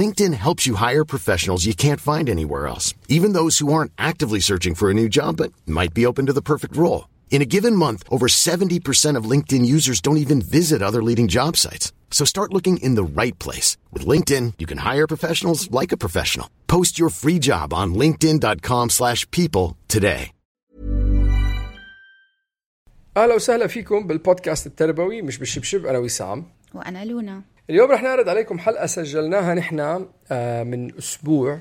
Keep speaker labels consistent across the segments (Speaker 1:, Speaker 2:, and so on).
Speaker 1: LinkedIn helps you hire professionals you can't find anywhere else, even those who aren't actively searching for a new job but might be open to the perfect role. In a given month, over 70% of LinkedIn users don't even visit other leading job sites. So start looking in the right place. With LinkedIn, you can hire professionals like a professional. Post your free job on linkedin.com slash people today.
Speaker 2: اهلا وسهلا فيكم بالبودكاست التربوي مش بالشبشب انا وسام
Speaker 3: وأنا لونا
Speaker 2: اليوم رح نعرض عليكم حلقة سجلناها نحن آه، من أسبوع.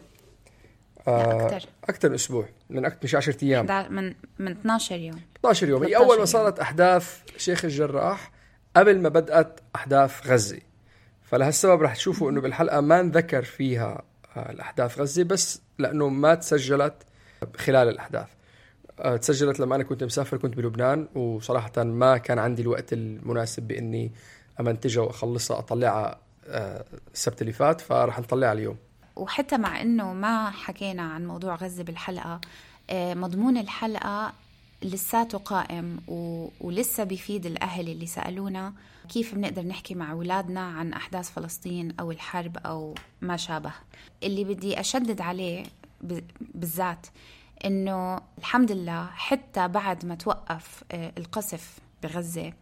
Speaker 3: لا أكتر.
Speaker 2: أكثر من أسبوع من أكثر مش 10 أيام.
Speaker 3: دا- من من 12 يوم.
Speaker 2: 12 يوم. هي
Speaker 3: 13
Speaker 2: أول ما. صارت أحداث شيخ الجراح قبل ما بدأت أحداث غزة. فلهالسبب رح تشوفوا إنه بالحلقة ما نذكر فيها آه، الأحداث غزة بس لأنه ما تسجلت خلال الأحداث. آه، تسجلت لما أنا كنت مسافر كنت بلبنان وصراحة ما كان عندي الوقت المناسب بإني امنتجها وأخلصها أطلعها آه، السبت اللي فات فراح نطلعها اليوم.
Speaker 3: وحتى مع إنه ما حكينا عن موضوع غزة بالحلقة آه، مضمون الحلقة لساته قائم و... ولسه بيفيد الأهل اللي سألونا كيف بنقدر نحكي مع أولادنا عن أحداث فلسطين أو الحرب أو ما شابه. اللي بدي أشدد عليه ب... بالذات إنه الحمد لله حتى بعد ما توقف آه، القصف بغزة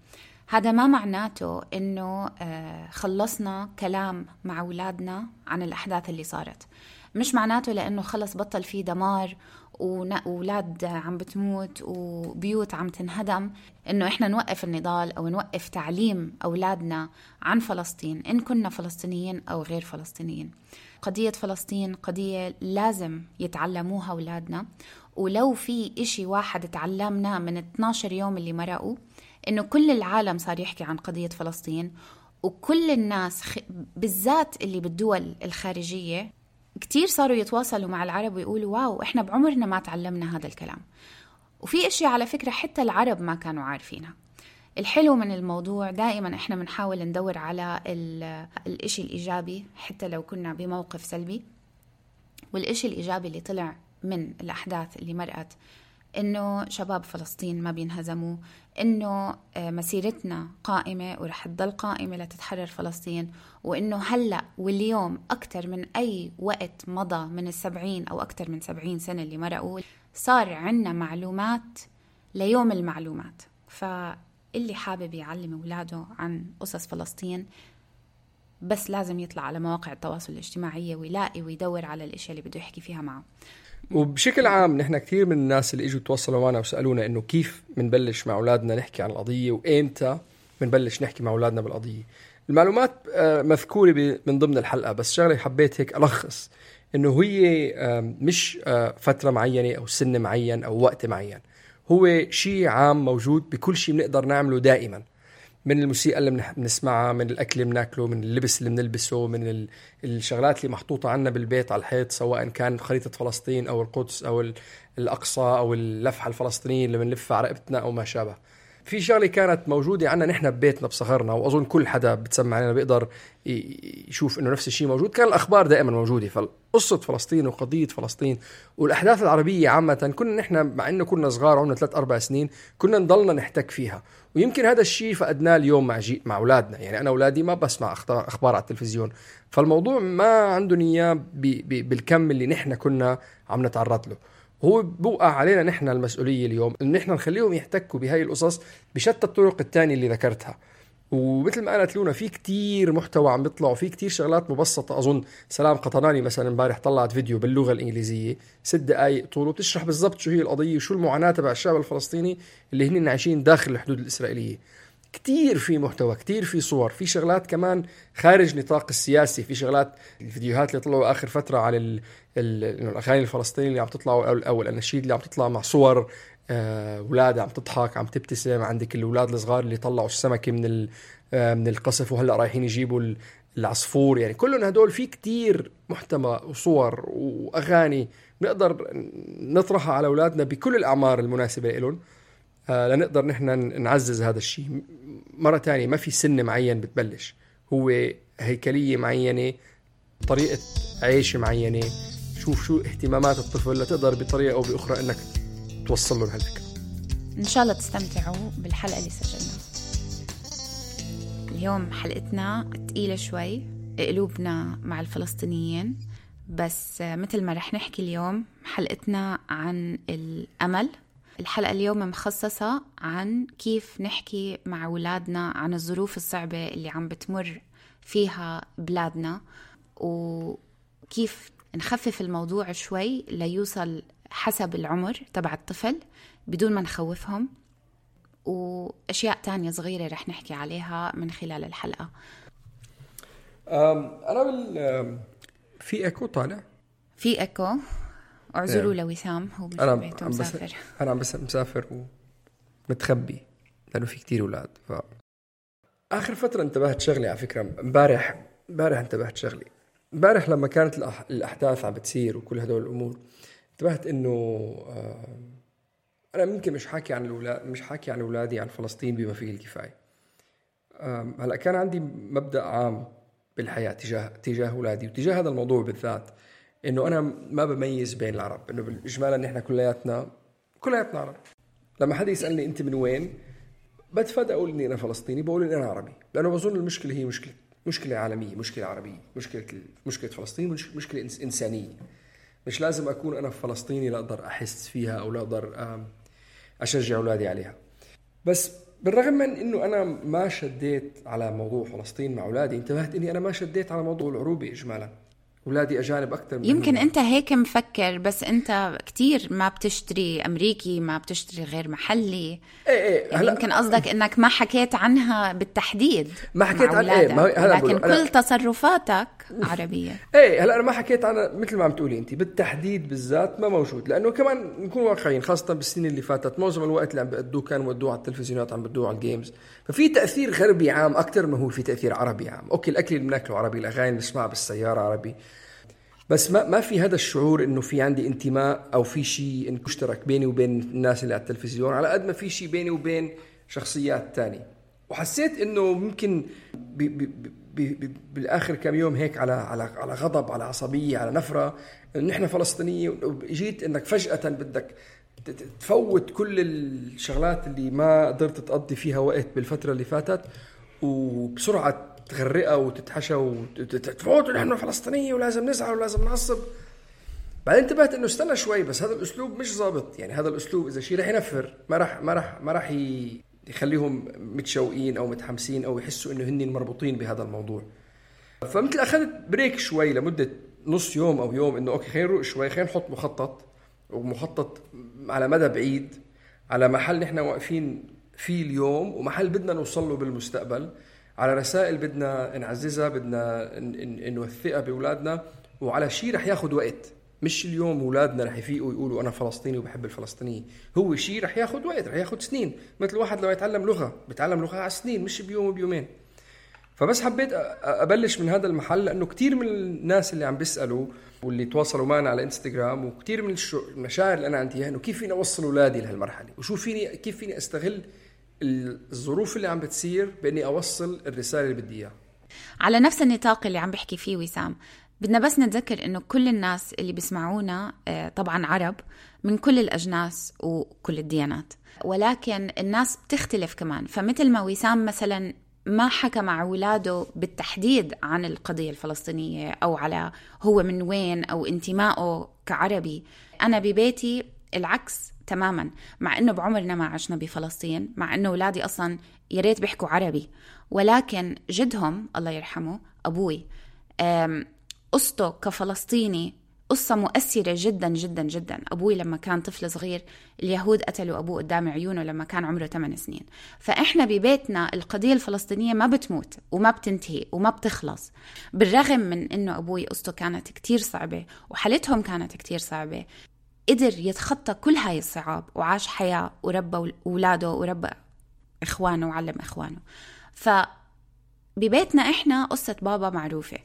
Speaker 3: هذا ما معناته إنه آه، خلصنا كلام مع أولادنا عن الأحداث اللي صارت. مش معناته لأنه خلص بطل في دمار واولاد عم بتموت وبيوت عم تنهدم. إنه إحنا نوقف النضال أو نوقف تعليم أولادنا عن فلسطين إن كنا فلسطينيين أو غير فلسطينيين. قضية فلسطين قضية لازم يتعلموها أولادنا. ولو في إشي واحد تعلمناه من 12 يوم اللي مرقوا إنه كل العالم صار يحكي عن قضية فلسطين وكل الناس خ... بالذات اللي بالدول الخارجية كتير صاروا يتواصلوا مع العرب ويقولوا واو إحنا بعمرنا ما تعلمنا هذا الكلام. وفي اشياء على فكرة حتى العرب ما كانوا عارفينها. الحلو من الموضوع دائما إحنا بنحاول ندور على ال- الإشي الإيجابي حتى لو كنا بموقف سلبي. والإشي الإيجابي اللي طلع من الأحداث اللي مرقت إنه شباب فلسطين ما بينهزموا إنه آه، مسيرتنا قائمة ورح تضل قائمة لتتحرر فلسطين وإنه هلأ واليوم أكثر من أي وقت مضى من السبعين أو أكثر من سبعين سنة اللي مرقوا صار عنا معلومات ليوم المعلومات. فاللي حابب يعلم أولاده عن قصص فلسطين بس لازم يطلع على مواقع التواصل الاجتماعي ويلاقي ويدور على الأشياء اللي بده يحكي فيها معه.
Speaker 2: وبشكل عام نحن كثير من الناس اللي إجوا تواصلوا معنا وسألونا إنه كيف بنبلش مع أولادنا نحكي عن القضية وإمتى بنبلش نحكي مع أولادنا بالقضية. المعلومات آه، مذكورة من ضمن الحلقة بس شغلة حبيت هيك ألخص إنه هي آه، مش آه، فترة معينة أو سن معين أو وقت معين. هو شيء عام موجود بكل شيء بنقدر نعمله دائما. من الموسيقى اللي بنسمعها من الأكل اللي بناكله من اللبس اللي بنلبسه من ال- الشغلات اللي محطوطة عنا بالبيت على الحيط سواء كان خريطة فلسطين أو القدس أو ال- الأقصى أو اللفحة الفلسطينية اللي بنلفها على رقبتنا أو ما شابه. في شغلة كانت موجودة عنا نحن ببيتنا بصغرنا وأظن كل حدا بتسمع علينا بيقدر يشوف إنه نفس الشيء موجود. كان الأخبار دائما موجودة فقصة فلسطين وقضية فلسطين والأحداث العربية عامة كنا نحن مع إنه كنا صغار عمرنا ثلاث أربع سنين كنا نضلنا نحتك فيها. ويمكن هذا الشيء فقدناه اليوم مع جي مع أولادنا. يعني أنا أولادي ما بسمع أخبار على التلفزيون. فالموضوع ما عندهم اياه بالكم اللي نحن كنا عم نتعرض له. هو بوقع علينا نحن المسؤولية اليوم ان نحن نخليهم يحتكوا بهاي القصص بشتى الطرق الثانية اللي ذكرتها. ومثل ما قالت لونا في كتير محتوى عم بيطلع وفي كتير شغلات مبسطة. أظن سلام قطناني مثلا امبارح طلعت فيديو باللغة الإنجليزية ست دقائق طوله بتشرح بالضبط شو هي القضية وشو المعاناة تبع الشعب الفلسطيني اللي هن عايشين داخل الحدود الإسرائيلية. كتير في محتوى كتير في صور في شغلات كمان خارج نطاق السياسي في شغلات الفيديوهات اللي طلعوا آخر فترة على ال ال الأغاني الفلسطينية اللي عم تطلعوا أو, أو الأناشيد اللي عم تطلع مع صور آه، أولاد عم تضحك عم تبتسم عندك الأولاد الصغار اللي طلعوا السمكة من آه، من القصف وهلأ رايحين يجيبوا ال- العصفور. يعني كلهم هدول في كتير محتوى وصور وأغاني بنقدر نطرحها على أولادنا بكل الأعمار المناسبة لهم آه، لنقدر نحن نعزز هذا الشيء. مرة تانية ما في سن معين بتبلش. هو هيكلية معينة طريقة عيش معينة. شوف شو اهتمامات الطفل لتقدر بطريقة أو بأخرى أنك توصل له هالفكرة
Speaker 3: إن شاء الله تستمتعوا بالحلقة اللي سجلناها. اليوم حلقتنا تقيلة شوي قلوبنا مع الفلسطينيين. بس مثل ما رح نحكي اليوم حلقتنا عن الأمل. الحلقة اليوم مخصصة عن كيف نحكي مع أولادنا عن الظروف الصعبة اللي عم بتمر فيها بلادنا وكيف نخفف الموضوع شوي ليوصل حسب العمر تبع الطفل بدون ما نخوفهم وأشياء تانية صغيرة رح نحكي عليها من خلال الحلقة.
Speaker 2: أنا بال في إيكو طالع؟
Speaker 3: في إيكو. اعذروا
Speaker 2: إيه.
Speaker 3: لوسام هو مش
Speaker 2: أنا
Speaker 3: بيته
Speaker 2: عم بس
Speaker 3: مسافر.
Speaker 2: أنا عم بس مسافر ومتخبي لأنه في كتير أولاد ف آخر فترة انتبهت شغلي على فكرة امبارح امبارح انتبهت شغلي. امبارح لما كانت الأح... الأحداث عم بتصير وكل هدول الأمور انتبهت إنه آه، أنا ممكن مش حاكي عن الأولاد مش حاكي عن أولادي عن فلسطين بما فيه الكفاية. هلأ كان عندي مبدأ عام بالحياة تجاه تجاه أولادي وتجاه هذا الموضوع بالذات. إنه أنا ما بميز بين العرب إنه بالاجمالا نحن كلياتنا كلياتنا عرب. لما حدا يسألني أنت من وين بتفادى أقول إني أنا فلسطيني بقول إني أنا عربي. لأنه بظن المشكلة هي مشكلة مشكلة عالمية مشكلة عربية مشكلة مشكلة فلسطين مش مشكلة إنسانية. مش لازم أكون أنا فلسطيني لاقدر أحس فيها أو لاقدر أشجع أولادي عليها. بس بالرغم من إنه أنا ما شديت على موضوع فلسطين مع أولادي انتبهت إني أنا ما شديت على موضوع العروبة اجمالا. اولادي أجانب أكثر من
Speaker 3: يمكن أنت هيك مفكر بس أنت كتير ما بتشتري أمريكي ما بتشتري غير محلي.
Speaker 2: إيه إيه
Speaker 3: يعني يمكن قصدك إنك ما حكيت عنها بالتحديد
Speaker 2: ما حكيت عن إيه، ما هلا
Speaker 3: ولكن
Speaker 2: بقول أنا-
Speaker 3: كل تصرفاتك عربية.
Speaker 2: إيه هلا أنا ما حكيت عن مثل ما عم تقولي أنت بالتحديد بالذات ما موجود لأنه كمان نكون واقعيين خاصة بالسنين اللي فاتت معظم الوقت اللي عم بيأدوه كانوا بيأدوه على التلفزيونات عم بيأدوه على ال games. ففي تأثير غربي عام أكثر ما هو في تأثير عربي عام. okay الأكل اللي بناكله عربي الأغاني اللي بنسمعها بالسيارة عربي بس ما ما في هذا الشعور إنه في عندي انتماء أو في شيء مشترك بيني وبين الناس اللي على التلفزيون على قد ما في شيء بيني وبين شخصيات تانية. وحسيت إنه ممكن ب ب ب ب بالآخر كم يوم هيك على على على غضب على عصبية على نفرة إنه نحن فلسطينيه وجيت إنك فجأة بدك تفوت كل الشغلات اللي ما قدرت تقضي فيها وقت بالفترة اللي فاتت وبسرعة تغرقها وتتحشى وتفوت نحن فلسطينية ولازم نزعل ولازم نعصب. بعدين انتبهت إنه استنى شوي بس هذا الأسلوب مش ظابط. يعني هذا الأسلوب إذا شي رح ينفر ما راح ما راح ما راح ي- يخليهم متشوقين أو متحمسين أو يحسوا إنه هن مربوطين بهذا الموضوع. فمثل أخذت break شوي لمدة نص يوم أو يوم إنه okay خلينا نروق شوي خلينا نحط مخطط ومخطط على مدى بعيد على محل نحن واقفين فيه اليوم ومحل بدنا نوصل له بالمستقبل. على رسائل بدنا نعززها بدنا نوثقها بأولادنا وعلى شيء رح ياخذ وقت. مش اليوم أولادنا رح يفيقوا يقولوا أنا فلسطيني وبحب الفلسطينية. هو شيء رح ياخذ وقت رح ياخذ سنين. مثل واحد لو يتعلم لغة بيتعلم لغة على سنين مش بيوم وبيومين. فبس حبيت أبلش من هذا المحل لأنه كثير من الناس اللي عم بيسألوا واللي تواصلوا معنا على إنستغرام وكثير من المشاعر اللي أنا عندي إياها إنه كيف فيني أوصل أولادي لهالمرحلة؟ وشو فيني كيف فيني أستغل الظروف اللي عم بتصير بإني أوصل الرسالة اللي بدي إياها.
Speaker 3: على نفس النطاق اللي عم بحكي فيه وسام بدنا بس نتذكر إنه كل الناس اللي بيسمعونا آه، طبعا عرب من كل الأجناس وكل الديانات. ولكن الناس بتختلف كمان. فمثل ما وسام مثلا ما حكى مع اولاده بالتحديد عن القضية الفلسطينية أو على هو من وين أو انتمائه كعربي أنا ببيتي العكس. تماما مع إنه بعمرنا ما عشنا بفلسطين مع إنه أولادي أصلا يا ريت بيحكوا عربي. ولكن جدهم الله يرحمه أبوي قصته كفلسطيني قصة مؤثرة جدا جدا جدا. أبوي لما كان طفل صغير اليهود قتلوا أبوه قدام عيونه لما كان عمره 8 سنين. فإحنا ببيتنا القضية الفلسطينية ما بتموت وما بتنتهي وما بتخلص بالرغم من أنه أبوي قصته كانت كتير صعبة وحالتهم كانت كتير صعبة. قدر يتخطى كل هاي الصعاب وعاش حياة وربى أولاده وربى إخوانه وعلم إخوانه. ف ببيتنا إحنا قصة بابا معروفة.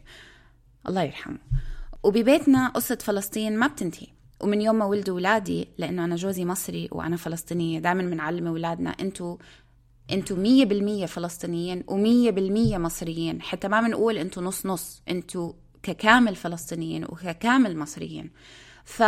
Speaker 3: الله يرحمه. وببيتنا قصة فلسطين ما بتنتهي. ومن يوم ما ولدوا ولادي لأنه أنا جوزي مصري وأنا فلسطينية دائما بنعلم أولادنا أنتوا أنتوا مية بالمية فلسطينيين ومية بالمية مصريين. حتى ما بنقول أنتوا نص نص أنتوا ككامل فلسطينيين وككامل مصريين. ف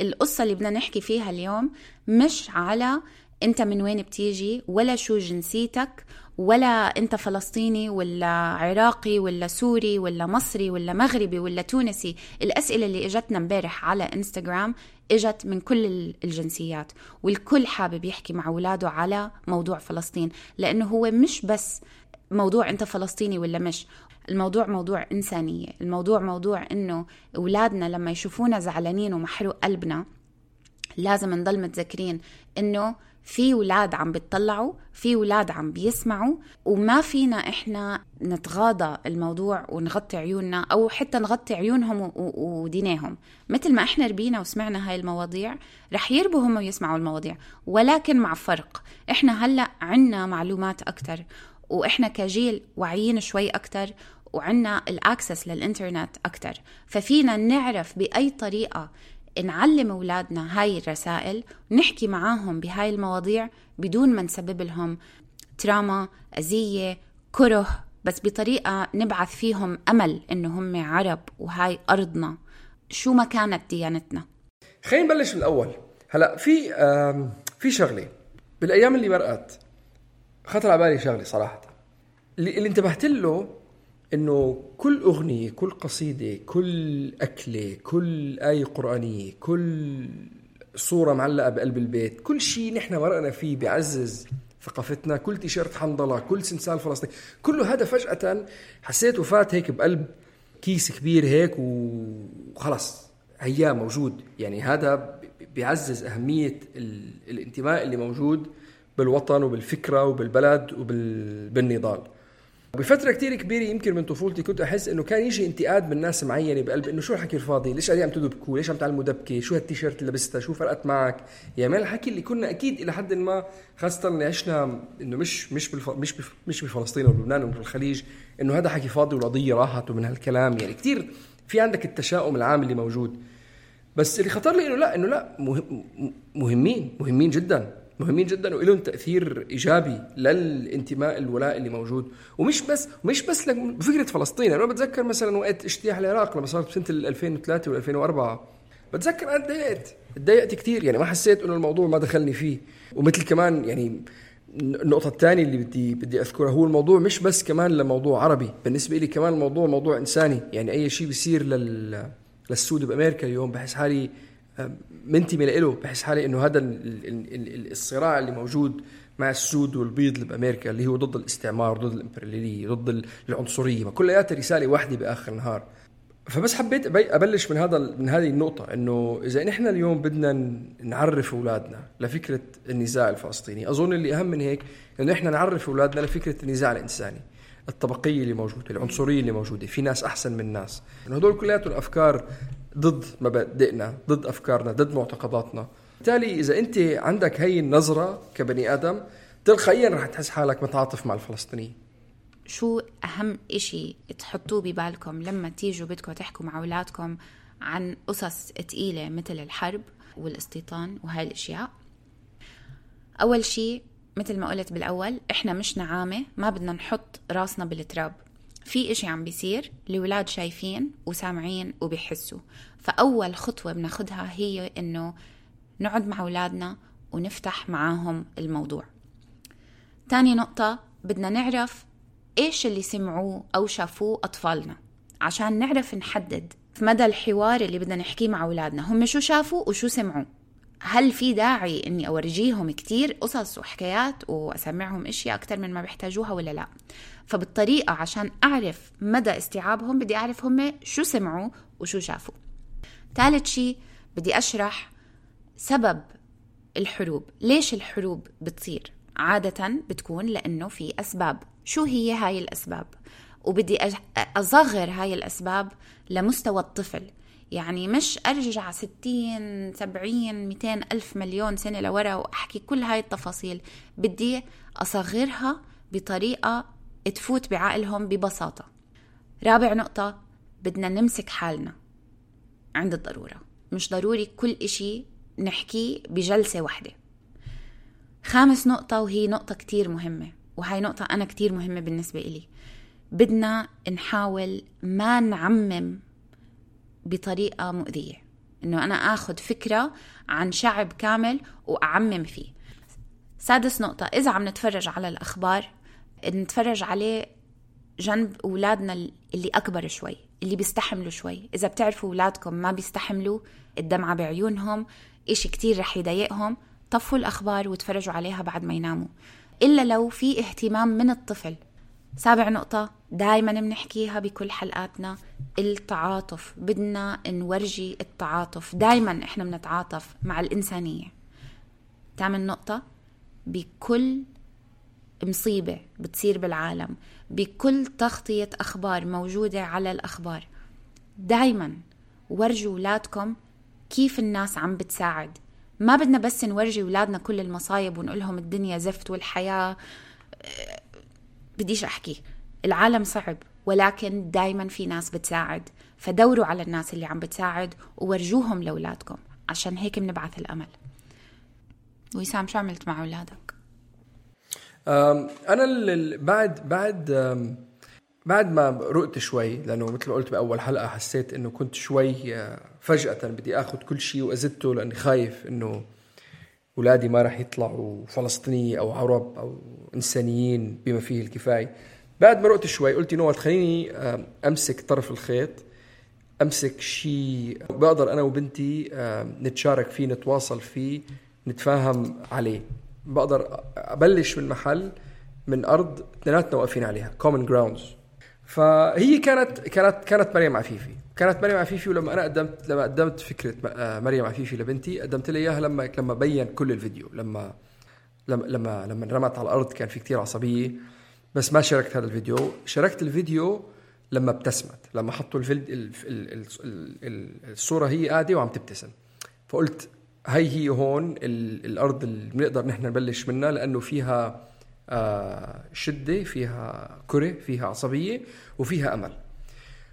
Speaker 3: القصة اللي بدنا نحكي فيها اليوم مش على انت من وين بتيجي ولا شو جنسيتك ولا انت فلسطيني ولا عراقي ولا سوري ولا مصري ولا مغربي ولا تونسي. الأسئلة اللي إجتنا امبارح على إنستغرام إجت من كل الجنسيات والكل حابب يحكي مع أولاده على موضوع فلسطين لأنه هو مش بس موضوع انت فلسطيني ولا مش. الموضوع موضوع إنسانية. الموضوع موضوع إنه أولادنا لما يشوفونا زعلانين ومحروق قلبنا لازم نضل متذكرين إنه في ولاد عم بتطلعوا في ولاد عم بيسمعوا وما فينا إحنا نتغاضى الموضوع ونغطي عيوننا أو حتى نغطي عيونهم ودينيهم مثل ما إحنا ربينا وسمعنا هاي المواضيع رح يربوا هم ويسمعوا المواضيع. ولكن مع فرق. إحنا هلأ عنا معلومات أكثر وإحنا كجيل واعيين شوي أكثر وعنا الأكسس للإنترنت أكثر ففينا نعرف بأي طريقة نعلم أولادنا هاي الرسائل ونحكي معاهم بهاي المواضيع بدون ما نسبب لهم تراما أذية كره بس بطريقة نبعث فيهم أمل إنه هم عرب وهاي أرضنا. شو ما كانت ديانتنا.
Speaker 2: خلينا نبلش من الأول هلا في في شغلة. بالأيام اللي مرقت خطر على بالي شغلة صراحة. اللي, اللي انتبهت له إنه كل أغنية كل قصيدة كل أكلة كل آية قرآنية كل صورة معلقة بقلب البيت كل شيء نحن مرقنا فيه بيعزز ثقافتنا كل تيشيرت حنظله كل سمسال فلسطيني كله هذا فجأة حسيت وفات هيك بقلب كيس كبير هيك وخلص هيا موجود. يعني هذا بيعزز أهمية الانتماء اللي موجود بالوطن وبالفكرة وبالبلد وبالنضال بفترة كتير كبيرة يمكن من طفولتي كنت أحس إنه كان يجي انتقاد من ناس معينة بقلب إنه شو الحكي الفاضي؟ ليش قاعدين عم تدبكوا؟ ليش عم تعلموا دبكة؟ شو هالتيشيرت اللي لبستها؟ شو فرقت معك؟ يا مان الحكي اللي كنا أكيد إلى حد ما خاصة اللي عشنا إنه مش مش بالف... مش بف... مش بفلسطين ولبنان وبالخليج إنه هذا حكي فاضي والقضية راحت ومن هالكلام يعني كتير في عندك التشاؤم العام اللي موجود بس اللي خطر لي إنه لا إنه لا مهم... مهمين مهمين جدا مهمين جدا ولهم تأثير إيجابي للانتماء الولاء اللي موجود. ومش بس مش بس بفكره فلسطين. أنا بتذكر مثلا وقت اجتياح العراق لما صارت بسنه 2003 و 2004 بتذكر أنا تضايقت تضايقت كثير يعني ما حسيت إنه الموضوع ما دخلني فيه. ومثل كمان يعني النقطة الثانية اللي بدي بدي أذكرها هو الموضوع مش بس كمان لموضوع عربي، بالنسبة لي كمان الموضوع موضوع إنساني، يعني أي شيء بيصير لل للسود بأمريكا اليوم بحس حالي منتمي له بحس حالي إنه هذا الصراع اللي موجود مع السود والبيض اللي بامريكا اللي هو ضد الاستعمار ضد الإمبريالية ضد العنصرية ما كلياتها رسالة واحدة بآخر النهار فبس حبيت أبلش من هذا من هذه النقطة إنه إذا نحن اليوم بدنا نعرف أولادنا لفكرة النزاع الفلسطيني أظن اللي أهم من هيك إنه إحنا نعرف أولادنا لفكرة النزاع الإنساني الطبقية اللي موجودة العنصرية اللي موجودة في ناس أحسن من ناس. هدول كلياتهم افكار ضد مبادئنا ضد أفكارنا ضد معتقداتنا. بالتالي إذا أنت عندك هي النظرة كبني آدم تلقائيا رح تحس حالك متعاطف مع الفلسطينيين.
Speaker 3: شو أهم إشي تحطوه ببالكم لما تيجوا بدكم تحكوا مع أولادكم عن قصص ثقيله مثل الحرب والاستيطان وهاي الأشياء؟ أول شيء مثل ما قلت بالأول إحنا مش نعامة ما بدنا نحط راسنا بالتراب. في إشي عم بيصير الولاد شايفين وسامعين وبيحسوا. فأول خطوة بناخدها هي إنه نقعد مع أولادنا ونفتح معاهم الموضوع. تاني نقطة بدنا نعرف إيش اللي سمعوه أو شافوه أطفالنا. عشان نعرف نحدد في مدى الحوار اللي بدنا نحكيه مع أولادنا. هم شو شافوا وشو سمعوا. هل في داعي إني أورجيهم كتير قصص وحكايات وأسمعهم إشياء أكثر من ما بيحتاجوها ولا لا؟ فبالطريقة عشان أعرف مدى استيعابهم بدي أعرف هم شو سمعوا وشو شافوا. ثالث شيء بدي أشرح سبب الحروب. ليش الحروب بتصير؟ عادة بتكون لأنه في أسباب. شو هي هاي الأسباب؟ وبدي أصغر هاي الأسباب لمستوى الطفل. يعني مش أرجع ستين سبعين ميتين ألف مليون سنة لورا وأحكي كل هاي التفاصيل. بدي أصغرها بطريقة تفوت بعقلهم ببساطة. رابع نقطة بدنا نمسك حالنا. عند الضرورة. مش ضروري كل إشي نحكيه بجلسة واحدة. خامس نقطة وهي نقطة كتير مهمة وهي نقطة أنا كتير مهمة بالنسبة إلي. بدنا نحاول ما نعمم بطريقة مؤذية. إنه أنا آخذ فكرة عن شعب كامل وأعمم فيه. سادس نقطة إذا عم نتفرج على الأخبار نتفرج عليه جنب أولادنا اللي أكبر شوي اللي بيستحملوا شوي. إذا بتعرفوا أولادكم ما بيستحملوا الدمعة بعيونهم إشي كتير رح يضايقهم طفوا الأخبار وتفرجوا عليها بعد ما يناموا. إلا لو في اهتمام من الطفل. سابع نقطة دايما بنحكيها بكل حلقاتنا التعاطف. بدنا نورجي التعاطف. دايما إحنا بنتعاطف مع الإنسانية. ثامن نقطة بكل مصيبة بتصير بالعالم بكل تغطية أخبار موجودة على الأخبار. دايما ورجوا أولادكم كيف الناس عم بتساعد. ما بدنا بس نورجي أولادنا كل المصايب ونقول لهم الدنيا زفت والحياة بديش أحكي. العالم صعب ولكن دايما في ناس بتساعد. فدوروا على الناس اللي عم بتساعد وورجوهم لأولادكم. عشان هيك بنبعث الأمل. وسام شو عملت مع أولادك؟
Speaker 2: أنا بعد بعد بعد ما رقت شوي لأنه مثل ما قلت بأول حلقة حسيت إنه كنت شوي آه، فجأة بدي آخذ كل شيء وازدته لأني خايف إنه اولادي ما راح يطلعوا فلسطينيه أو عرب أو إنسانيين بما فيه الكفاية. بعد ما رقت شوي قلت نوت خليني أمسك طرف الخيط أمسك شيء بقدر أنا وبنتي نتشارك فيه نتواصل فيه نتفاهم عليه. بقدر أبلش من محل من أرض اثنيناتنا واقفين عليها common grounds. فهي كانت كانت كانت مريم عفيفي. كانت مريم عفيفي ولما أنا قدمت لما قدمت فكرة آه، مريم عفيفي لبنتي قدمت لها إياها لما لما بين كل الفيديو. لما لما لما لما انرمت على الأرض كان في كتير عصبية بس ما شاركت هذا الفيديو. شاركت الفيديو لما ابتسمت لما حطوا الفيد الصورة هي قاعدة وعم تبتسم. فقلت هي هي هون الأرض اللي بنقدر نحن نبلش منها لأنه فيها آه، شدة فيها كرة فيها عصبية وفيها أمل.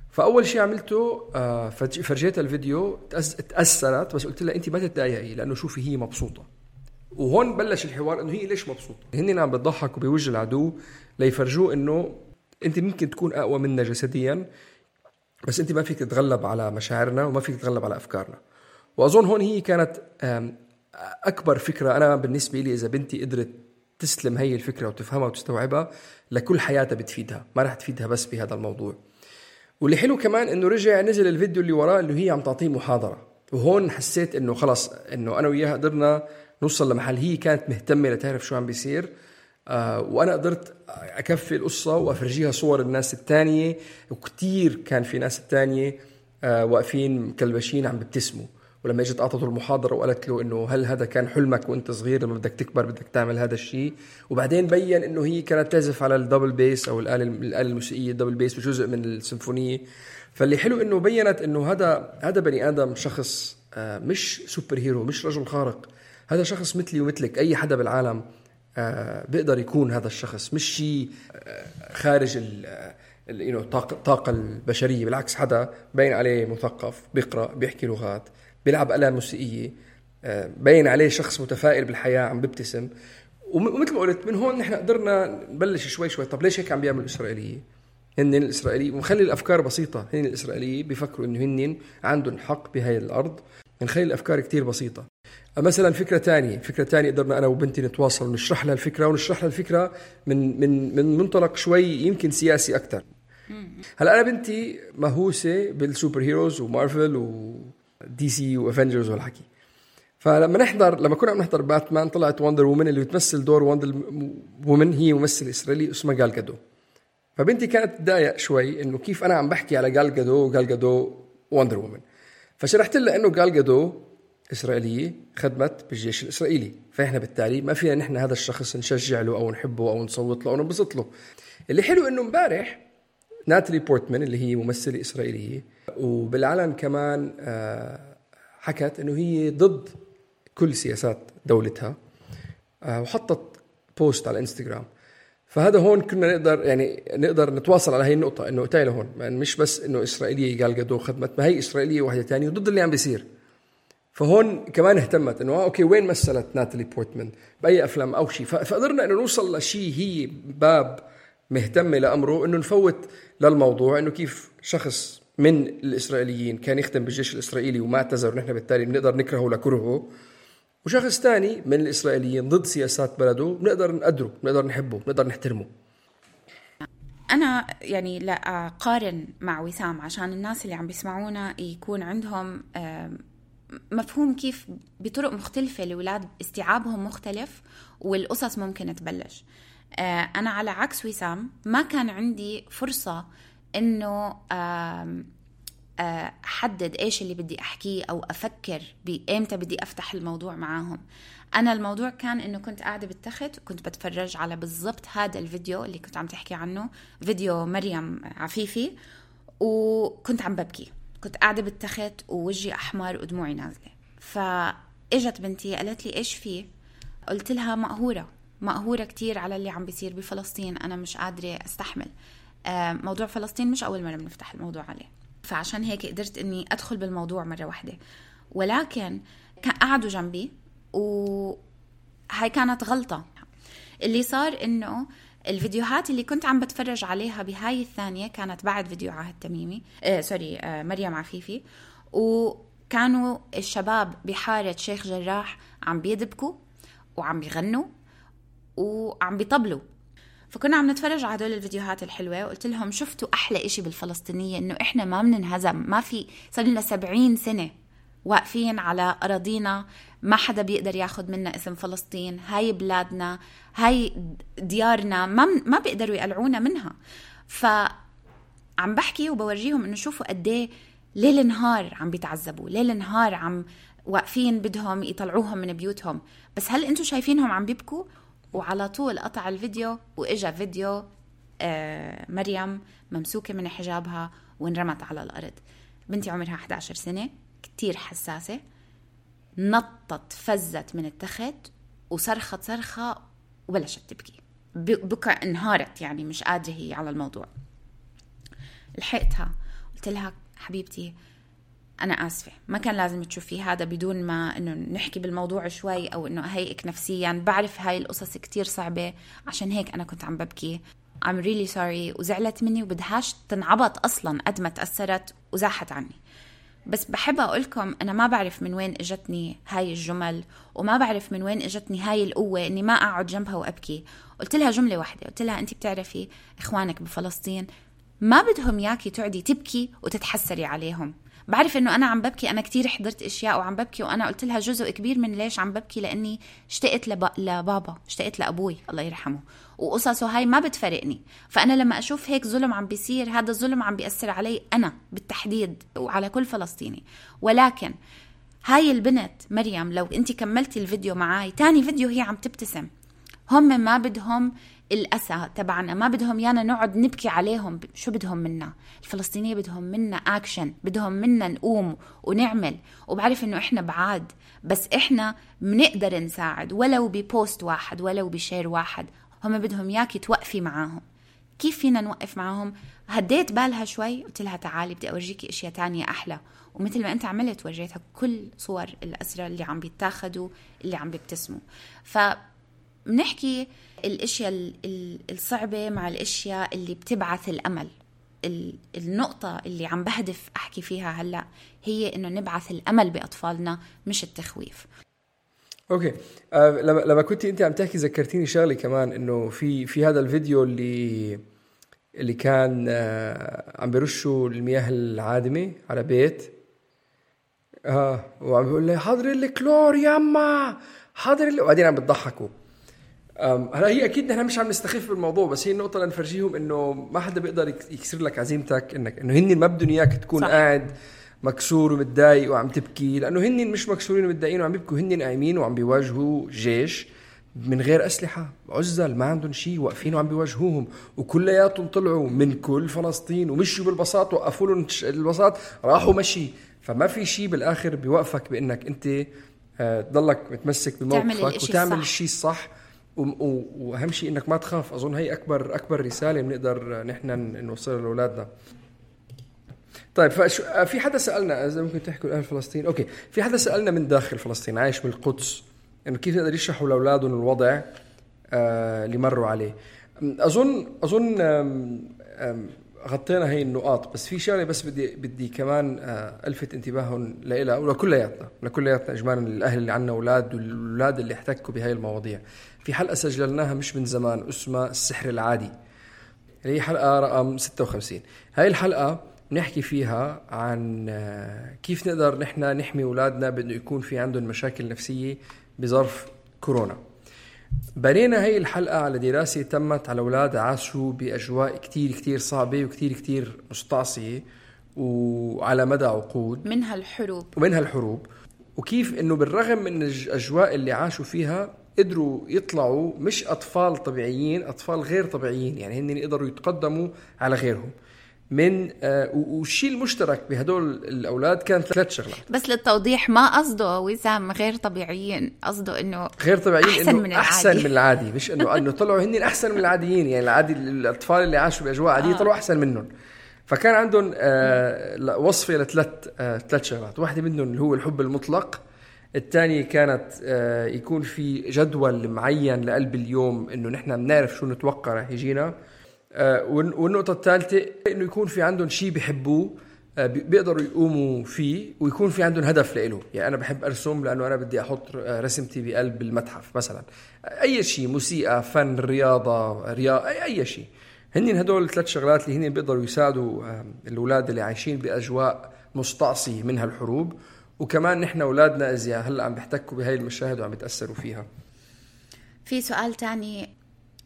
Speaker 2: فأول شيء عملته آه، فرجيتها الفيديو تأثرت بس قلت لها أنت ما تتضايقي لأنه شوفي هي مبسوطة. وهون بلش الحوار إنه هي ليش مبسوطة؟ هن عم بتضحكوا بوجه العدو ليفرجوه إنه أنت ممكن تكون أقوى منا جسديا بس أنت ما فيك تتغلب على مشاعرنا وما فيك تتغلب على أفكارنا. وأظن هون هي كانت أكبر فكرة أنا بالنسبة لي إذا بنتي قدرت تسلم هي الفكرة وتفهمها وتستوعبها لكل حياتها بتفيدها ما راح تفيدها بس بهذا الموضوع. واللي حلو كمان إنه رجع نزل الفيديو اللي وراه اللي هي عم تعطيه محاضرة وهون حسيت إنه خلص إنه أنا وياها قدرنا نوصل لمحل هي كانت مهتمة لتعرف شو عم بيصير آه وأنا قدرت أكفي القصة وأفرجيها صور الناس الثانية وكتير كان في ناس الثانية آه واقفين مكلبشين عم بيبتسموا ولما اجت اعطته المحاضرة وقالت له إنه هل هذا كان حلمك وأنت صغير لما بدك تكبر بدك تعمل هذا الشيء؟ وبعدين بين إنه هي كانت تعزف على ال double bass أو الآلة الآلة الموسيقية ال double bass جزء من السيمفونية. فاللي حلو إنه بينت إنه هذا هذا بني آدم شخص آه، مش superhero مش رجل خارق. هذا شخص مثلي ومثلك. أي حدا بالعالم آه، بيقدر يكون هذا الشخص. مش شيء آه، خارج الطاقة البشرية. بالعكس حدا باين عليه مثقف بيقرأ بيحكي لغات. بيلعب آلة موسيقية آه، باين عليه شخص متفائل بالحياة عم بيبتسم ومثل ما قلت من هون نحن قدرنا نبلش شوي شوي. طب ليش هيك عم بيعملوا الإسرائيلية؟ هن الإسرائيلية ونخلي الأفكار بسيطة. هن الإسرائيلية بيفكروا إنه هن عندهم حق بهاي الأرض. نخلي الأفكار كتير بسيطة. مثلا فكرة تانية فكرة تانية قدرنا أنا وبنتي نتواصل ونشرح لها الفكرة ونشرح لها الفكرة من من من منطلق شوي يمكن سياسي أكثر هلأ أنا بنتي مهووسة بال superheroes و Marvel و DC و Avengers والحكي. فلما نحضر لما كنا عم نحضر باتمان طلعت Wonder Woman اللي بتمثل دور Wonder Woman هي ممثل اسرائيلي اسمها جال جادوت فبنتي كانت تضايق شوي إنه كيف أنا عم بحكي على جال جادوت وجال جادوت Wonder Woman فشرحت لها إنه جال جادوت إسرائيلية خدمت بالجيش الإسرائيلي. فإحنا بالتالي ما فينا نحن هذا الشخص نشجع له أو نحبه أو نصوت له أو ننبسط له. اللي حلو إنه امبارح ناتالي بورتمان اللي هي ممثلة إسرائيلية وبالعلن كمان آه، حكت إنه هي ضد كل سياسات دولتها آه، وحطت post على الانستغرام فهذا هون كنا نقدر يعني نقدر نتواصل على هي النقطة إنه تعالوا هون يعني مش بس إنه إسرائيلية جال جادوت خدمت ما هي إسرائيلية واحدة تانية وضد اللي عم بيصير. فهون كمان اهتمت إنه آه، okay وين مثلت ناتالي بورتمان؟ بأي أفلام أو شيء فقدرنا إنه نوصل لشيء هي باب مهتمة لامره إنه نفوت للموضوع إنه كيف شخص من الإسرائيليين كان يخدم بالجيش الإسرائيلي وما اعتذر ونحن بالتالي بنقدر نكرهه لكرهه. وشخص ثاني من الإسرائيليين ضد سياسات بلده بنقدر نقدره بنقدر نحبه بنقدر نحترمه.
Speaker 3: أنا يعني لا أقارن مع وسام عشان الناس اللي عم بيسمعونا يكون عندهم مفهوم كيف بطرق مختلفة الأولاد استيعابهم مختلف والقصص ممكن تبلش. آه، أنا على عكس وسام ما كان عندي فرصة إنه آم، آه، أحدد إيش اللي بدي أحكيه أو أفكر بامتى بدي أفتح الموضوع معاهم. أنا الموضوع كان إنه كنت قاعدة بالتخت وكنت بتفرج على بالضبط هذا الفيديو اللي كنت عم تحكي عنه فيديو مريم عفيفي وكنت عم ببكي. كنت قاعدة بالتخت ووجهي أحمر ودموعي نازلة. فإجت بنتي قالت لي إيش في قلت لها مقهورة. مقهورة كتير على اللي عم بيصير بفلسطين أنا مش قادرة أستحمل. آه، موضوع فلسطين مش أول مرة بنفتح الموضوع عليه. فعشان هيك قدرت إني أدخل بالموضوع مرة واحدة. ولكن قعدوا جنبي وهاي كانت غلطة. اللي صار إنه الفيديوهات اللي كنت عم بتفرج عليها بهاي الثانية كانت بعد فيديو عهد تميمي. آه سوري آه مريم عفيفي. وكانوا الشباب بحارة شيخ جراح عم بيدبكوا وعم بيغنوا. وعم بيطبلوا. فكنا عم نتفرج على هدول الفيديوهات الحلوة وقلت لهم شفتوا أحلى إشي بالفلسطينية إنه إحنا ما بننهزم ما في صار لنا سبعين سنة واقفين على أراضينا ما حدا بيقدر ياخد منا اسم فلسطين هاي بلادنا هاي ديارنا ما ما بيقدروا يقلعونا منها. ف عم بحكي وبورجيهم إنه شوفوا قد إيه ليل نهار عم بيتعذبوا ليل نهار عم واقفين بدهم يطلعوهم من بيوتهم. بس هل أنتم شايفينهم عم بيبكوا؟ وعلى طول قطع الفيديو وإجا فيديو آه مريم ممسوكة من حجابها وانرمت على الأرض. بنتي عمرها 11 سنة كتير حساسة نطت فزت من التخت وصرخت صرخة وبلشت تبكي. بكى انهارت يعني مش قادرة هي على الموضوع. لحقتها قلت لها حبيبتي أنا آسفة. ما كان لازم تشوفي هذا بدون ما إنه نحكي بالموضوع شوي أو إنه أهيئك نفسيا. بعرف هاي القصص كتير صعبة. عشان هيك أنا كنت عم ببكي. I'm really sorry. وزعلت مني وبدهاش تنعبط أصلا قد ما تأثرت وزاحت عني. بس بحب أقول لكم أنا ما بعرف من وين إجتني هاي الجمل وما بعرف من وين إجتني هاي القوة إني ما أقعد جنبها وأبكي. قلت لها جملة واحدة. قلت لها أنت بتعرفي إخوانك بفلسطين ما بدهم ياكي تقعدي تبكي وتتحسري عليهم. بعرف إنه أنا عم ببكي أنا كتير حضرت أشياء وعم ببكي وأنا قلت لها جزء كبير من ليش عم ببكي لأني اشتقت لب... لبابا اشتقت لأبوي الله يرحمه. وقصصه هاي ما بتفرقني. فأنا لما أشوف هيك ظلم عم بيصير هذا الظلم عم بيأثر علي أنا بالتحديد وعلى كل فلسطيني. ولكن هاي البنت مريم لو انت كملتي الفيديو معاي تاني فيديو هي عم تبتسم. هم ما بدهم الأسى تبعنا. ما بدهم يانا نقعد نبكي عليهم. شو بدهم منا؟ الفلسطينية بدهم منا أكشن بدهم منا نقوم ونعمل. وبعرف إنه إحنا بعاد. بس إحنا بنقدر نساعد. ولو ببوست واحد ولو بشير واحد. هم بدهم ياكي توقفي معاهم. كيف فينا نوقف معاهم؟ هديت بالها شوي. قلت لها تعالي بدي أورجيكي أشياء تانية أحلى. ومثل ما أنت عملت ورجيتها كل صور الأسرى اللي عم بيتاخدوا اللي عم بيبتسموا. ف بنحكي الأشياء ال- ال- الصعبة مع الأشياء اللي بتبعث الأمل. ال- النقطة اللي عم بهدف أحكي فيها هلأ هي إنه نبعث الأمل بأطفالنا مش التخويف.
Speaker 2: أوكي. آه لما لما كنت انت عم تحكي ذكرتيني شغلة كمان إنه في في هذا الفيديو اللي اللي كان آه عم بيرشوا المياه العادمة على بيت. آه وعم بيقول لي حضر لي كلور يما حضر وبعدين عم بتضحكوا. هلا هي أكيد نحن مش عم نستخف بالموضوع بس هي النقطة لنفرجيهم إنه ما حدا بيقدر يك- يكسر لك عزيمتك انك إنه هن ما بدهم إياك تكون
Speaker 3: صح.
Speaker 2: قاعد مكسور ومتضايق وعم تبكي لأنه هن مش مكسورين ومتضايقين وعم بيبكوا هن قايمين وعم بيواجهوا جيش من غير أسلحة عزل ما عندهم شيء واقفين وعم بيواجهوهم وكلياتهم طلعوا من كل فلسطين ومشوا بالبساط وقفوا لهم البساط راحوا مشي فما في شيء بالآخر بيوقفك بإنك أنت آه، تضلك متمسك بموقفك وتعمل
Speaker 3: الصح.
Speaker 2: الشيء الصح و- و- وأهم شيء إنك ما تخاف. أظن هي اكبر أكبر رسالة بنقدر نحن نوصلها لأولادنا. طيب فشو في حدا سألنا إذا ممكن تحكوا أهل فلسطين؟ أوكي. في حدا سألنا من داخل فلسطين عايش بالقدس إنه كيف يقدر يشرحوا لأولادهم الوضع آه اللي مروا عليه. اظن أظن أم، أم، غطينا هي النقاط بس في شغلة بس بدي بدي كمان آه ألفت انتباههم لها ولكلياتنا لكلياتنا اجمالا الأهل اللي عندنا أولاد والأولاد اللي احتكوا بهاي المواضيع. في حلقة سجلناها مش من زمان اسمها السحر العادي. اللي هي حلقة رقم 56 هاي الحلقة بنحكي فيها عن آه، كيف نقدر نحن نحمي أولادنا بأنه يكون في عندهم مشاكل نفسية بظرف كورونا. بنينا هي الحلقة على دراسة تمت على أولاد عاشوا بأجواء كتير كتير صعبة وكتير كتير مستعصية وعلى مدى عقود.
Speaker 3: منها الحروب
Speaker 2: ومنها الحروب وكيف إنه بالرغم من الاجواء اللي عاشوا فيها قدروا يطلعوا مش أطفال طبيعيين أطفال غير طبيعيين يعني هن يقدروا يتقدموا على غيرهم. من آه والشيء المشترك بهدول الأولاد كان ثلاث شغلات
Speaker 3: بس للتوضيح ما قصده وسام غير طبيعيين قصده إنه
Speaker 2: غير طبيعيين
Speaker 3: أحسن
Speaker 2: إنه
Speaker 3: من
Speaker 2: أحسن
Speaker 3: العادي.
Speaker 2: من العادي مش إنه إنه طلعوا هن احسن من العاديين يعني العادي الأطفال اللي عاشوا بأجواء عادية
Speaker 3: آه.
Speaker 2: طلعوا أحسن منهم فكان عندهم آه وصفة لثلاث آه ثلاث شغلات واحدة منهم اللي هو الحب المطلق الثانية كانت آه يكون في جدول معين لقلب اليوم إنه نحن بنعرف شو نتوقع رح يجينا آه والن- والنقطة الثالثة إنه يكون في عندهم شيء بيحبوه آه، بي- بيقدروا يقوموا فيه ويكون في عندهم هدف لإله يعني أنا بحب أرسم لأنه أنا بدي أحط آه، رسمتي بقلب المتحف مثلا. أي شيء موسيقى فن رياضة رياضة أي, أي شيء هن هدول الثلاث شغلات اللي هن بيقدروا يساعدوا الأولاد اللي عايشين بأجواء مستعصية من هالحروب وكمان نحن أولادنا إذا هلأ عم بيحتكوا بهاي المشاهد وعم يتأثروا فيها.
Speaker 3: في سؤال تاني.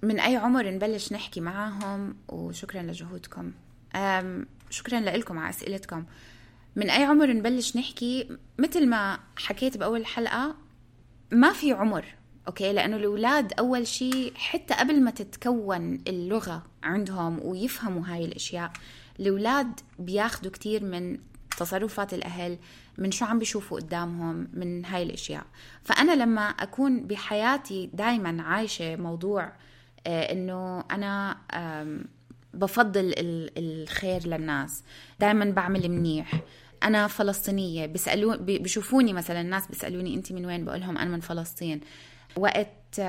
Speaker 3: من أي عمر نبلش نحكي معاهم وشكرا لجهودكم. شكرا لكم على أسئلتكم. من أي عمر نبلش نحكي؟ مثل ما حكيت بأول حلقة ما في عمر أوكي؟ لأنه الأولاد أول شيء حتى قبل ما تتكون اللغة عندهم ويفهموا هاي الأشياء الأولاد بياخذوا كتير من تصرفات الأهل من شو عم بيشوفوا قدامهم من هاي الأشياء. فأنا لما أكون بحياتي دائما عايشة موضوع إنه أنا بفضل ال- الخير للناس. دائما بعمل منيح. أنا فلسطينية. بيسالون بي- بيشوفوني مثلا الناس بيسألوني أنت من وين؟ بقول لهم أنا من فلسطين. وقت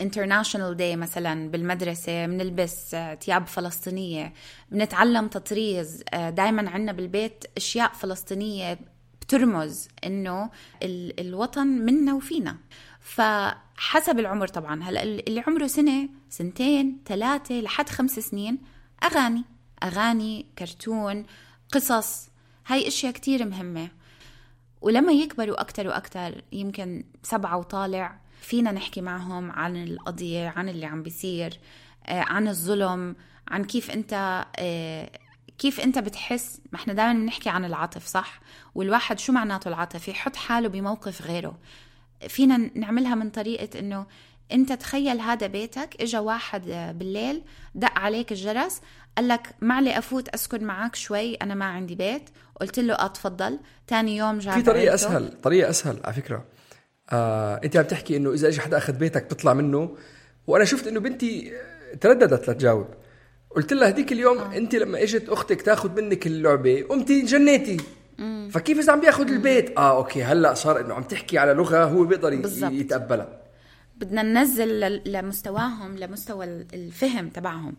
Speaker 3: international day مثلا بالمدرسة بنلبس آه، ثياب فلسطينية بنتعلم تطريز دائما عندنا بالبيت أشياء فلسطينية بترمز ال- الوطن منا وفينا. فحسب العمر طبعا. هلا اللي عمره سنة سنتين ثلاثة لحد خمس سنين أغاني أغاني كرتون قصص. هاي أشياء كتير مهمة. ولما يكبروا أكتر وأكتر يمكن سبعة وطالع فينا نحكي معهم عن القضية عن اللي عم بيصير آه، عن الظلم عن كيف أنت آه، كيف أنت بتحس. ما إحنا دائما بنحكي عن العطف صح؟ والواحد شو معناته العطف يحط حاله بموقف غيره. فينا نعملها من طريقة أنه أنت تخيل هذا بيتك إجا واحد آه، بالليل دق عليك الجرس قال لك معلش أفوت أسكن معك شوي أنا ما عندي بيت. قلت له آه تفضل. تاني يوم جاب
Speaker 2: في طريقة. أسهل طريقة أسهل على فكرة. آه، أنت عم تحكي إنه إذا إجى حدا أخذ بيتك بتطلع منه وأنا شفت إنه بنتي آه، ترددت لتجاوب. قلت لها هديك اليوم آه. أنت لما إجت أختك تاخذ منك اللعبة قمتي جنيتي. فكيف إذا عم بياخذ البيت؟ آه okay هلأ صار إنه عم تحكي على لغة هو بيقدر
Speaker 3: بالضبط.
Speaker 2: يتقبلها.
Speaker 3: بدنا ننزل لمستواهم لمستوى ال- الفهم تبعهم.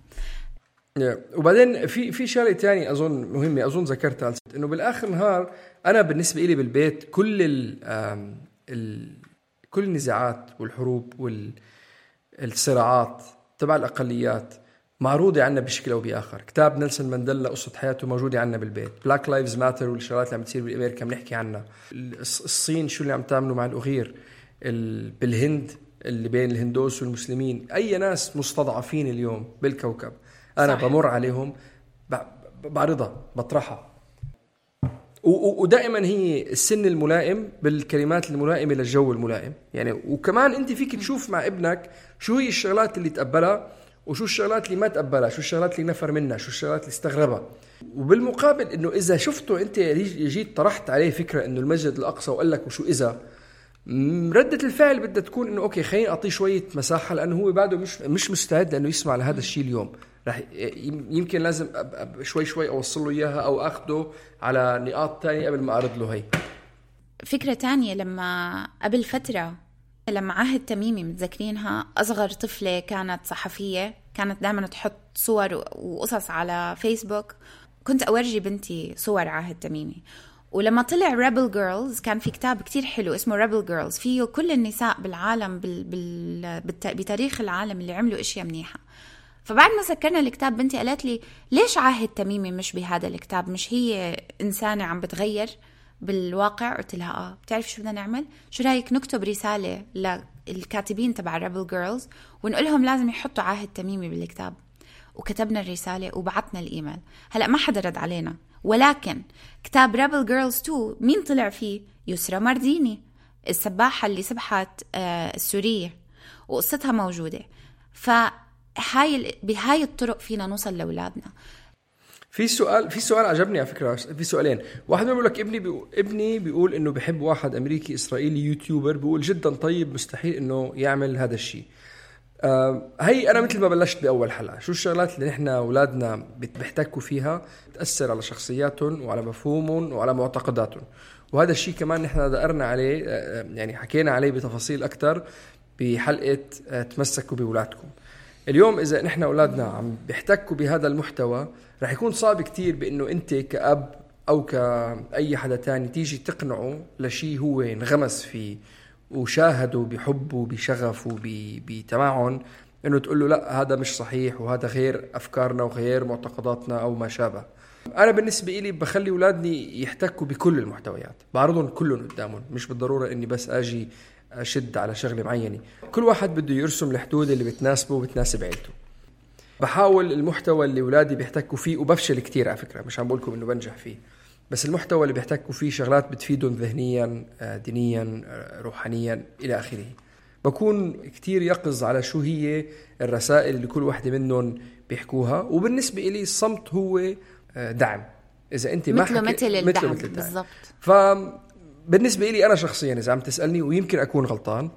Speaker 2: Yeah. وبعدين في في شغلة تانية أظن مهمة أظن ذكرتها. إنه بالآخر النهار أنا بالنسبة لي بالبيت كل ال آم، ال كل النزاعات والحروب والصراعات تبع الأقليات معروضة عنا بشكل أو بآخر. كتاب نيلسون مانديلا قصة حياته موجودة عنا بالبيت. Black Lives Matter والشغلات اللي عم تصير بأمريكا بنحكي عنها. الص- الصين شو اللي عم تعمله مع الأغير؟ ال- بالهند اللي بين الهندوس والمسلمين. أي ناس مستضعفين اليوم بالكوكب. أنا
Speaker 3: صح.
Speaker 2: صح. بمر عليهم بعرضها بطرحها. ودائما هي السن الملائم بالكلمات الملائمة للجو الملائم. يعني وكمان أنت فيك تشوف مع ابنك شو هي الشغلات اللي تقبلها. وشو الشغلات اللي ما تقبلها؟ شو الشغلات اللي نفر منها؟ شو الشغلات اللي استغربها؟ وبالمقابل إنه إذا شفته أنت جيت طرحت عليه فكرة إنه المسجد الأقصى وقال لك وشو إذا ردة الفعل بدها تكون إنه أوكي خليني أعطيه شوية مساحة لأنه هو بعده مش مش مستعد لأنه يسمع لهذا الشيء اليوم. رح يمكن لازم شوي شوي أوصل له إياها أو اخذه على نقاط تانية قبل ما اعرض له هي.
Speaker 3: فكرة تانية لما قبل فترة لما عهد تميمي متذكرينها أصغر طفلة كانت صحفية كانت دائما تحط صور وقصص على فيسبوك. كنت أورجي بنتي صور عهد تميمي. ولما طلع Rebel Girls كان في كتاب كتير حلو اسمه Rebel Girls فيه كل النساء بالعالم بال... بال... بتاريخ العالم اللي عملوا أشياء منيحة. فبعد ما سكرنا الكتاب بنتي قالت لي ليش عاهد تميمي مش بهذا الكتاب؟ مش هي إنسانة عم بتغير؟ بالواقع قلت لها آه بتعرف شو بدنا نعمل؟ شو رأيك نكتب رسالة للكاتبين تبع Rebel Girls ونقول لهم لازم يحطوا عاهد تميمي بالكتاب؟ وكتبنا الرسالة وبعتنا الإيميل. هلأ ما حدا رد علينا ولكن كتاب Rebel Girls 2 مين طلع فيه؟ يسرى مارديني السباحة اللي سبحت آه، السورية وقصتها موجودة. فهاي بهاي الطرق فينا نوصل لأولادنا.
Speaker 2: في سؤال في سؤال عجبني على فكرة في سؤالين. واحد منهم بيقول لك ابني بيقول ابني بيقول إنه بحب واحد أمريكي إسرائيلي YouTuber بيقول جدا طيب مستحيل إنه يعمل هذا الشيء. آه هي أنا مثل ما بلشت بأول حلقة شو الشغلات اللي نحن أولادنا بيحتكوا فيها؟ تاثر على شخصياتهم وعلى مفهومهم وعلى معتقداتهم. وهذا الشيء كمان نحن دقرنا عليه آه، يعني حكينا عليه بتفاصيل أكثر بحلقة آه، تمسكوا باولادكم اليوم إذا نحن أولادنا عم بيحتكوا بهذا المحتوى رح يكون صعب كتير بإنه أنت كأب أو كأي حدا تاني تيجي تقنعه لشيء هو انغمس فيه وشاهده بحبه وبشغف وبتمعن إنه تقول له لا هذا مش صحيح وهذا غير أفكارنا وغير معتقداتنا أو ما شابه. أنا بالنسبة لي بخلي أولادني يحتكوا بكل المحتويات بعرضهم كلهم قدامهم مش بالضرورة إني بس آجي أشد على شغلة معينة. كل واحد بده يرسم الحدود اللي بتناسبه وبتناسب عيلته. بحاول المحتوى اللي أولادي بيحتكوا فيه وبفشل كتير على فكرة مش عم بقول لكم إنه بنجح فيه. بس المحتوى اللي بيحتكوا فيه شغلات بتفيدهم ذهنيا آه، دينيا آه، روحانيا إلى آخره. بكون كتير يقظ على شو هي الرسائل اللي كل وحده منهم بيحكوها وبالنسبة لي الصمت هو آه، دعم. إذا أنت ما حكي-
Speaker 3: مثل الدعم
Speaker 2: مثل الدعم.
Speaker 3: بالضبط.
Speaker 2: فبالنسبه لي أنا شخصيا إذا عم تسألني ويمكن أكون غلطان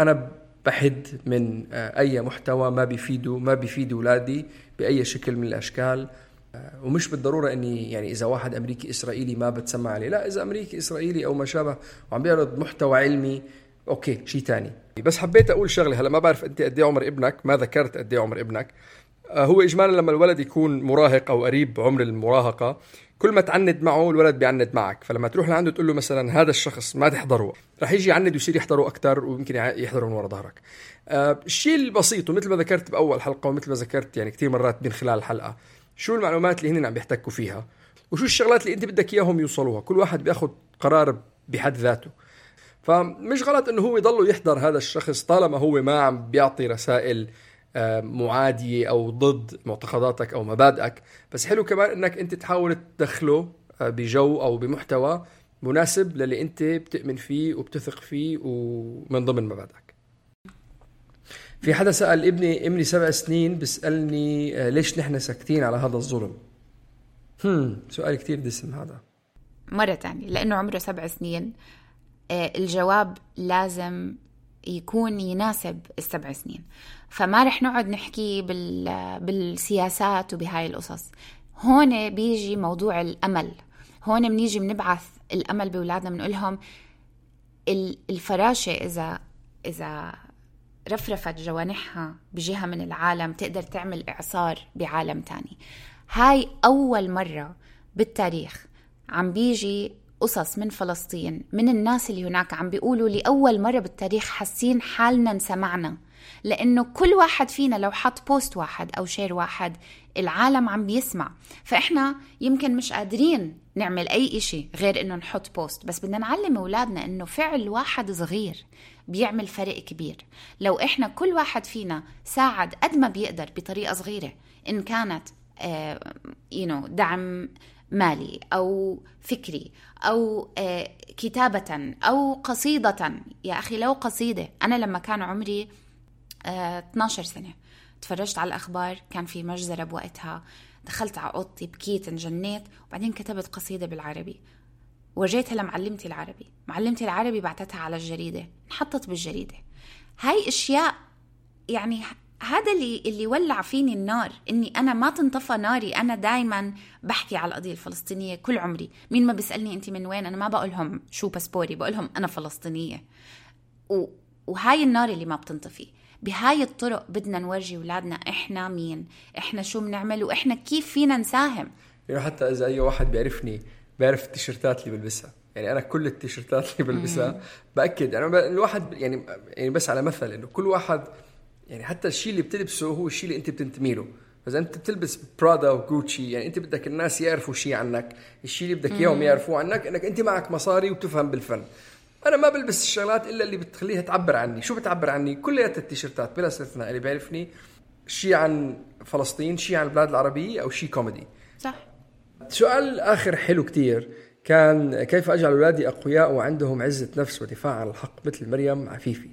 Speaker 2: أنا بحد من آه، أي محتوى ما بيفيده ما بيفيد أولادي بأي شكل من الأشكال. آه، ومش بالضرورة إني يعني إذا واحد أمريكي إسرائيلي ما بتسمع عليه. لا إذا أمريكي إسرائيلي أو ما شابه وعم بيعرض محتوى علمي أوكي شيء تاني. بس حبيت أقول شغلة هلأ ما بعرف أنت قد إيه عمر ابنك ما ذكرت قد إيه عمر ابنك. آه، هو اجمالا لما الولد يكون مراهق أو قريب عمر المراهقة كل ما تعند معه الولد بيعند معك. فلما تروح لعنده تقول له مثلا هذا الشخص ما تحضره رح يجي يعند ويصير يحضره أكثر ويمكن يحضره من ورا ظهرك. آه، الشيء البسيط ومثل ما ذكرت بأول حلقة ومثل ما ذكرت يعني كثير مرات من خلال الحلقة شو المعلومات اللي هن عم بيحتكوا فيها؟ وشو الشغلات اللي أنت بدك إياهم يوصلوها؟ كل واحد بياخذ قرار بحد ذاته. فمش غلط إنه هو يضله يحضر هذا الشخص طالما هو ما عم بيعطي رسائل معادية أو ضد معتقداتك أو مبادئك. بس حلو كمان إنك أنت تحاول تدخله آه، بجو أو بمحتوى مناسب للي أنت بتؤمن فيه وبتثق فيه ومن ضمن مبادئك. في حدا سأل ابني ابني سبع سنين بيسألني آه، ليش نحن ساكتين على هذا الظلم؟ هم سؤال كتير دسم هذا.
Speaker 3: مرة تانية لأنه عمره سبع سنين. آه، الجواب لازم يكون يناسب السبع سنين. فما رح نقعد نحكي بال... بالسياسات وبهاي القصص. هون بيجي موضوع الأمل. هون بنيجي بنبعث الأمل بأولادنا بنقول لهم ال- الفراشة إذا إذا رفرفت جوانحها بجهة من العالم تقدر تعمل إعصار بعالم تاني. هاي أول مرة بالتاريخ عم بيجي قصص من فلسطين من الناس اللي هناك عم بيقولوا لأول مرة بالتاريخ حاسين حالنا انسمعنا. لأنه كل واحد فينا لو حط post واحد أو share واحد العالم عم بيسمع. فإحنا يمكن مش قادرين نعمل أي إشي غير إنه نحط post بس بدنا نعلم أولادنا إنه فعل واحد صغير بيعمل فرق كبير. لو إحنا كل واحد فينا ساعد قد ما بيقدر بطريقة صغيرة إن كانت آه you know, دعم مالي أو فكري أو آه، كتابة أو قصيدة. يا أخي لو قصيدة. أنا لما كان عمري 12 آه، سنة تفرجت على الأخبار كان في مجزرة بوقتها. دخلت على اوضتي بكيت انجنيت وبعدين كتبت قصيدة بالعربي. ورجيتها لمعلمتي العربي. معلمتي العربي بعتتها على الجريدة. انحطت بالجريدة. هاي أشياء يعني هذا اللي اللي ولع فيني النار إني أنا ما تنطفى ناري. أنا دائما بحكي على القضية الفلسطينية كل عمري. مين ما بيسألني أنت من وين أنا ما بقولهم شو باسبوري بقولهم أنا فلسطينية. و... وهاي النار اللي ما بتنطفي. بهاي الطرق بدنا نورجي أولادنا إحنا مين؟ إحنا شو بنعمل؟ وإحنا كيف فينا نساهم؟
Speaker 2: يعني حتى إذا أي واحد بيعرفني بيعرف التيشيرتات اللي بلبسها. يعني أنا كل التيشيرتات اللي بلبسها بأكد. أنا الواحد يعني يعني بس على مثل إنه كل واحد يعني حتى الشيء اللي بتلبسه هو الشيء اللي انت بتنتمي له. فاذا انت بتلبس برادا وجوتشي يعني انت بدك الناس يعرفوا شيء عنك. الشيء اللي بدك إياهم يعرفوه عنك إنك أنت معك مصاري وبتفهم بالفن. أنا ما بلبس الشغلات إلا اللي بتخليها تعبر عني. شو بتعبر عني؟ كليات التيشيرتات بلا استثناء. اللي بيعرفني شيء عن فلسطين شيء عن البلاد العربية أو شيء كوميدي
Speaker 3: صح.
Speaker 2: سؤال آخر حلو كتير. كان كيف أجعل أولادي أقوياء وعندهم عزة نفس ودفاع عن الحق مثل مريم عفيفي؟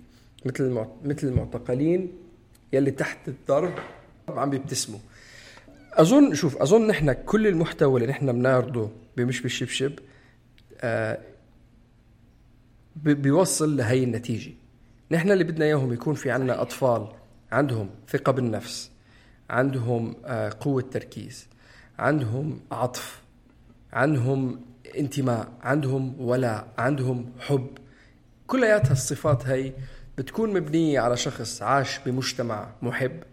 Speaker 2: مثل مثل المعتقلين يلي تحت الضرب عم بيبتسموا. أظن شوف أظن نحن كل المحتوى اللي نحن بنعرضه بمش بالشبشب آه بيوصل لهي النتيجة. نحن اللي بدنا إياهم يكون في عنا أطفال عندهم ثقة بالنفس عندهم آه قوة تركيز عندهم عطف عندهم انتماء عندهم ولاء عندهم حب. كلياتها الصفات هي بتكون مبنية على شخص عاش بمجتمع محب.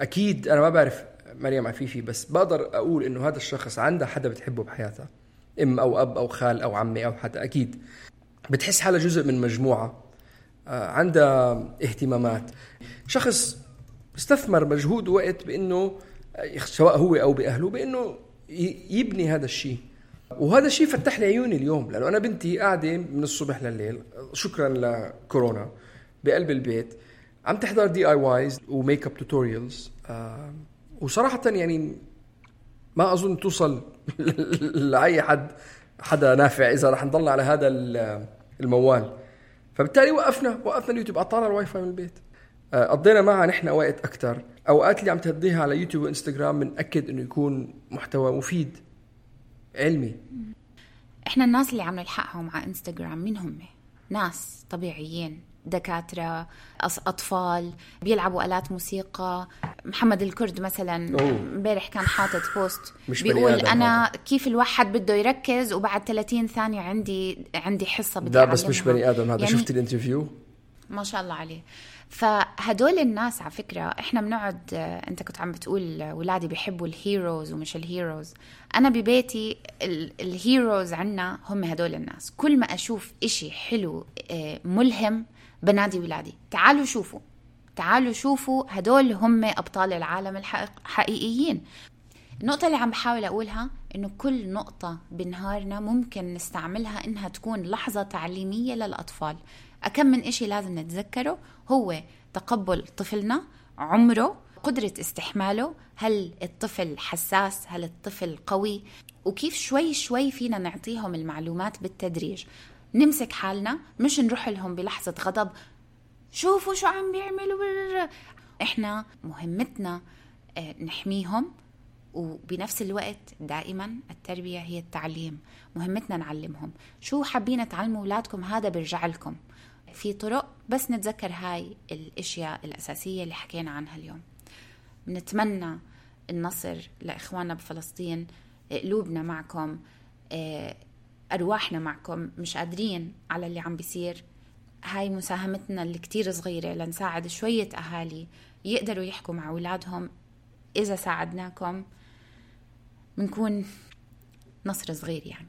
Speaker 2: أكيد أنا ما بعرف مريم عفيفي بس بقدر أقول إنه هذا الشخص عنده حدا بتحبه بحياتها. أم أو أب أو خال أو عمي أو حدا أكيد. بتحس حالها جزء من مجموعة. آه، عندها اهتمامات. شخص استثمر مجهود ووقت بإنه سواء هو أو بأهله بإنه يبني هذا الشيء. وهذا الشيء فتح لي عيوني اليوم لأنه أنا بنتي قاعدة من الصبح لليل. شكرا لكورونا. بقلب البيت. عم تحضر DIYs و makeup tutorials وصراحه يعني ما أظن توصل لأي حد حدا نافع إذا رح نضل على هذا الموال. فبالتالي وقفنا وقفنا اليوتيوب. قطعنا الواي فاي من البيت. آه، قضينا معها نحن وقت أكثر أوقات اللي عم تهديها على يوتيوب وإنستغرام بنأكد إنه يكون محتوى مفيد. علمي.
Speaker 3: إحنا الناس اللي عم نلحقهم على إنستغرام مين هم؟ ناس طبيعيين دكاترة أطفال بيلعبوا آلات موسيقى. محمد الكرد مثلا امبارح كان حاطط post مش بيقول أنا هذا. كيف الواحد بده يركز وبعد 30 ثانية عندي عندي حصة بدي
Speaker 2: لا بس مش بني آدم هذا. يعني شفت ال interview؟
Speaker 3: ما شاء الله عليه. فهدول الناس على فكرة إحنا بنقعد أنت كنت عم بتقول ولادي بيحبوا ال heroes ومش ال heroes أنا ببيتي ال heroes عنا هم هدول الناس. كل ما أشوف إشي حلو آه، ملهم بنادي ولادي. تعالوا شوفوا. تعالوا شوفوا هدول هم أبطال العالم الحقيقيين النقطة اللي عم بحاول أقولها إنه كل نقطة بنهارنا ممكن نستعملها إنها تكون لحظة تعليمية للأطفال. أكم من إشي لازم نتذكره هو تقبل طفلنا عمره قدرة استحماله هل الطفل حساس هل الطفل قوي وكيف شوي شوي فينا نعطيهم المعلومات بالتدريج. نمسك حالنا مش نروح لهم بلحظة غضب شوفوا شو عم بيعملوا. إحنا مهمتنا آه، نحميهم وبنفس الوقت دائما التربية هي التعليم مهمتنا نعلمهم. شو حابين تعلموا أولادكم هذا بيرجع لكم. في طرق بس نتذكر هاي الأشياء الأساسية اللي حكينا عنها اليوم. بنتمنى النصر لإخواننا بفلسطين قلوبنا معكم آه، أرواحنا معكم مش قادرين على اللي عم بيصير. هاي مساهمتنا اللي كتير صغيرة لنساعد شوية أهالي يقدروا يحكوا مع أولادهم إذا ساعدناكم. بنكون نصر صغير يعني.